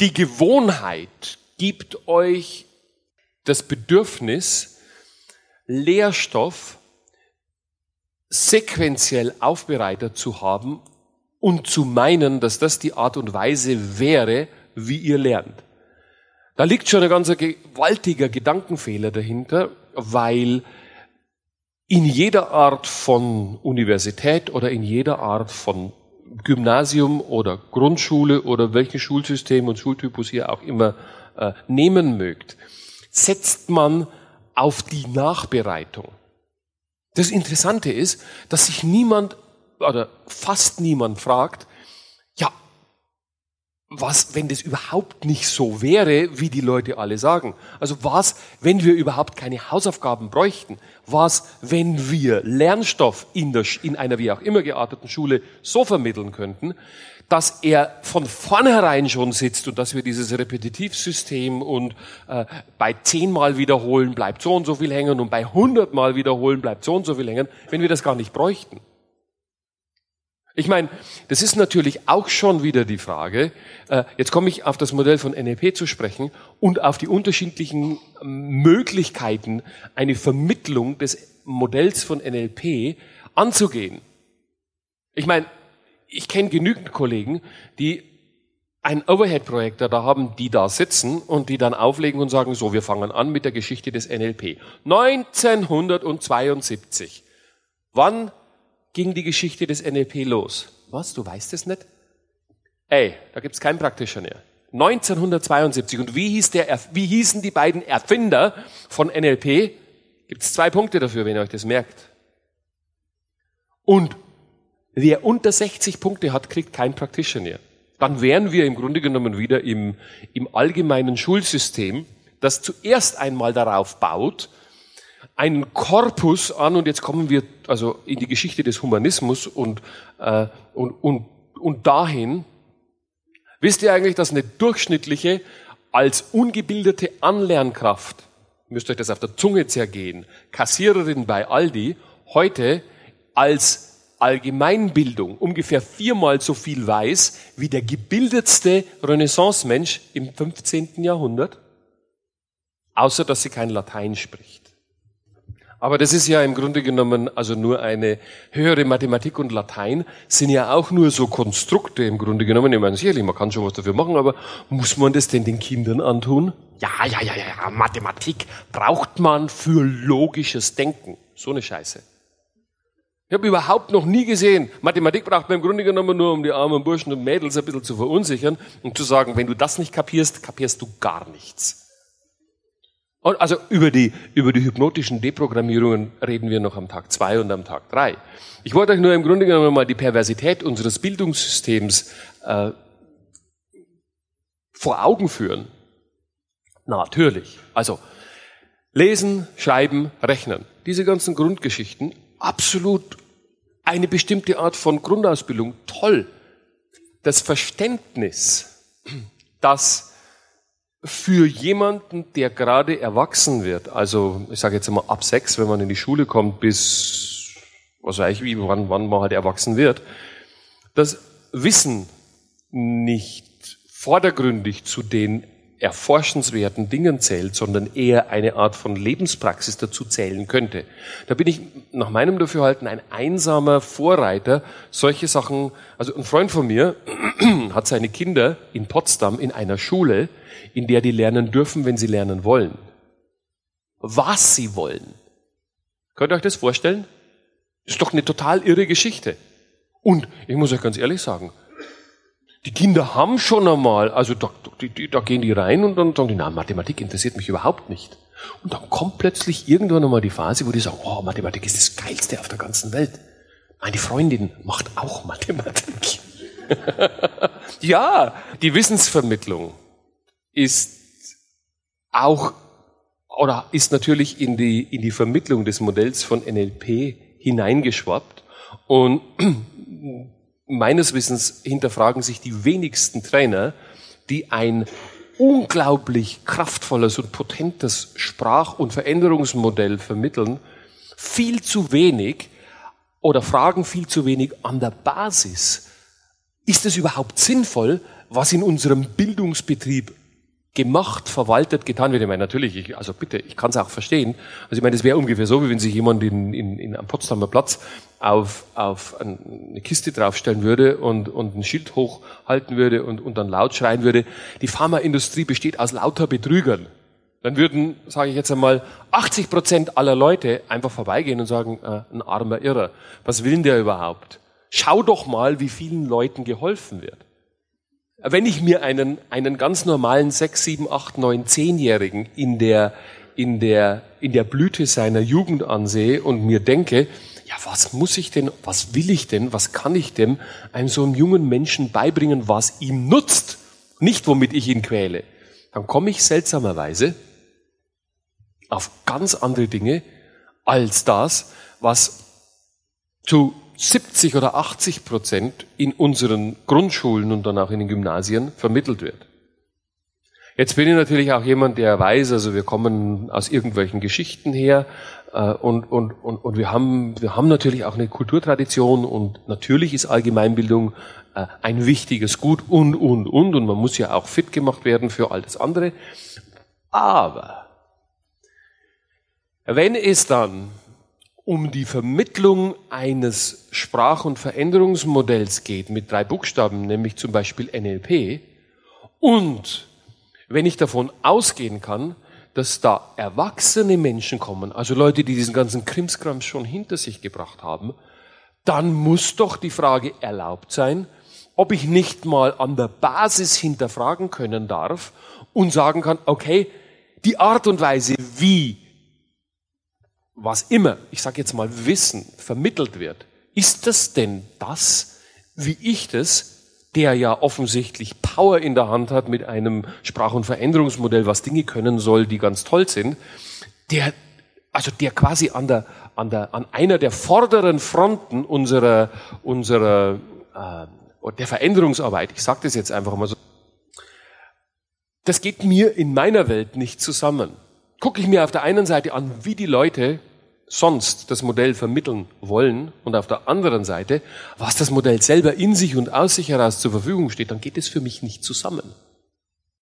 Die Gewohnheit gibt euch das Bedürfnis, Lehrstoff sequenziell aufbereitet zu haben und zu meinen, dass das die Art und Weise wäre, wie ihr lernt. Da liegt schon ein ganz gewaltiger Gedankenfehler dahinter, weil in jeder Art von Universität oder in jeder Art von Gymnasium oder Grundschule oder welches Schulsystem und Schultypus ihr auch immer äh, nehmen mögt, setzt man auf die Nachbereitung. Das Interessante ist, dass sich niemand oder fast niemand fragt, ja, was, wenn das überhaupt nicht so wäre, wie die Leute alle sagen? Also was, wenn wir überhaupt keine Hausaufgaben bräuchten? Was, wenn wir Lernstoff in, der, in einer wie auch immer gearteten Schule so vermitteln könnten, dass er von vornherein schon sitzt und dass wir dieses Repetitivsystem und äh, bei zehnmal wiederholen bleibt so und so viel hängen und bei hundertmal wiederholen bleibt so und so viel hängen, wenn wir das gar nicht bräuchten. Ich meine, das ist natürlich auch schon wieder die Frage, äh, jetzt komme ich auf das Modell von NLP zu sprechen und auf die unterschiedlichen Möglichkeiten, eine Vermittlung des Modells von NLP anzugehen. Ich meine, ich kenne genügend Kollegen, die ein Overhead-Projektor da haben, die da sitzen und die dann auflegen und sagen, so, wir fangen an mit der Geschichte des NLP. 1972. Wann ging die Geschichte des NLP los? Was, du weißt es nicht? Ey, da gibt's keinen Practitioner. 1972. Und wie, hieß der, wie hießen die beiden Erfinder von NLP? Gibt's zwei Punkte dafür, wenn ihr euch das merkt. Und Wer unter 60 Punkte hat, kriegt kein Practitioner. Dann wären wir im Grunde genommen wieder im, im allgemeinen Schulsystem, das zuerst einmal darauf baut, einen Korpus an, und jetzt kommen wir also in die Geschichte des Humanismus und, äh, und, und, und dahin, wisst ihr eigentlich, dass eine durchschnittliche als ungebildete Anlernkraft, müsst euch das auf der Zunge zergehen, Kassiererin bei Aldi, heute als Allgemeinbildung ungefähr viermal so viel weiß wie der gebildetste Renaissance-Mensch im 15. Jahrhundert, außer dass sie kein Latein spricht. Aber das ist ja im Grunde genommen also nur eine höhere Mathematik und Latein sind ja auch nur so Konstrukte im Grunde genommen. Ich meine, sicherlich, man kann schon was dafür machen, aber muss man das denn den Kindern antun? Ja, ja, ja, ja, Mathematik braucht man für logisches Denken. So eine Scheiße. Ich habe überhaupt noch nie gesehen, Mathematik braucht man im Grunde genommen nur, um die armen Burschen und Mädels ein bisschen zu verunsichern und zu sagen, wenn du das nicht kapierst, kapierst du gar nichts. Also über die, über die hypnotischen Deprogrammierungen reden wir noch am Tag zwei und am Tag drei. Ich wollte euch nur im Grunde genommen mal die Perversität unseres Bildungssystems äh, vor Augen führen. Natürlich. Also lesen, schreiben, rechnen. Diese ganzen Grundgeschichten absolut eine bestimmte Art von Grundausbildung. Toll. Das Verständnis, dass für jemanden, der gerade erwachsen wird, also ich sage jetzt immer ab sechs, wenn man in die Schule kommt, bis was weiß ich, wie, wann, wann man halt erwachsen wird, das Wissen nicht vordergründig zu den erforschenswerten Dingen zählt, sondern eher eine Art von Lebenspraxis dazu zählen könnte. Da bin ich nach meinem Dafürhalten ein einsamer Vorreiter, solche Sachen, also ein Freund von mir hat seine Kinder in Potsdam in einer Schule, in der die lernen dürfen, wenn sie lernen wollen. Was sie wollen. Könnt ihr euch das vorstellen? Ist doch eine total irre Geschichte. Und ich muss euch ganz ehrlich sagen, die Kinder haben schon einmal, also da, die, da gehen die rein und dann sagen die, na, Mathematik interessiert mich überhaupt nicht. Und dann kommt plötzlich irgendwann einmal die Phase, wo die sagen, oh, Mathematik ist das Geilste auf der ganzen Welt. Meine Freundin macht auch Mathematik. ja, die Wissensvermittlung ist auch oder ist natürlich in die, in die Vermittlung des Modells von NLP hineingeschwappt. Und meines Wissens hinterfragen sich die wenigsten Trainer, die ein unglaublich kraftvolles und potentes Sprach- und Veränderungsmodell vermitteln, viel zu wenig oder fragen viel zu wenig an der Basis. Ist es überhaupt sinnvoll, was in unserem Bildungsbetrieb gemacht, verwaltet, getan wird. Ich meine, natürlich, ich, also bitte, ich kann es auch verstehen. Also ich meine, das wäre ungefähr so, wie wenn sich jemand in, in, in am Potsdamer Platz auf, auf eine Kiste draufstellen würde und, und ein Schild hochhalten würde und, und dann laut schreien würde, die Pharmaindustrie besteht aus lauter Betrügern. Dann würden, sage ich jetzt einmal, 80 Prozent aller Leute einfach vorbeigehen und sagen, äh, ein armer Irrer, was will denn der überhaupt? Schau doch mal, wie vielen Leuten geholfen wird. Wenn ich mir einen, einen ganz normalen sechs, sieben, acht, neun, zehnjährigen in der, in der, in der Blüte seiner Jugend ansehe und mir denke, ja, was muss ich denn, was will ich denn, was kann ich denn einem so einem jungen Menschen beibringen, was ihm nutzt, nicht womit ich ihn quäle, dann komme ich seltsamerweise auf ganz andere Dinge als das, was zu 70 oder 80 Prozent in unseren Grundschulen und dann auch in den Gymnasien vermittelt wird. Jetzt bin ich natürlich auch jemand, der weiß, also wir kommen aus irgendwelchen Geschichten her äh, und, und, und, und wir, haben, wir haben natürlich auch eine Kulturtradition und natürlich ist Allgemeinbildung äh, ein wichtiges Gut und, und, und und man muss ja auch fit gemacht werden für all das andere. Aber wenn es dann um die Vermittlung eines Sprach- und Veränderungsmodells geht mit drei Buchstaben, nämlich zum Beispiel NLP, und wenn ich davon ausgehen kann, dass da erwachsene Menschen kommen, also Leute, die diesen ganzen Krimskrams schon hinter sich gebracht haben, dann muss doch die Frage erlaubt sein, ob ich nicht mal an der Basis hinterfragen können darf und sagen kann, okay, die Art und Weise, wie was immer, ich sage jetzt mal Wissen vermittelt wird, ist das denn das, wie ich das, der ja offensichtlich Power in der Hand hat mit einem Sprach- und Veränderungsmodell, was Dinge können soll, die ganz toll sind, der, also der quasi an der, an der, an einer der vorderen Fronten unserer, unserer, äh, der Veränderungsarbeit, ich sage das jetzt einfach mal so, das geht mir in meiner Welt nicht zusammen. Gucke ich mir auf der einen Seite an, wie die Leute sonst das Modell vermitteln wollen und auf der anderen Seite, was das Modell selber in sich und aus sich heraus zur Verfügung steht, dann geht es für mich nicht zusammen.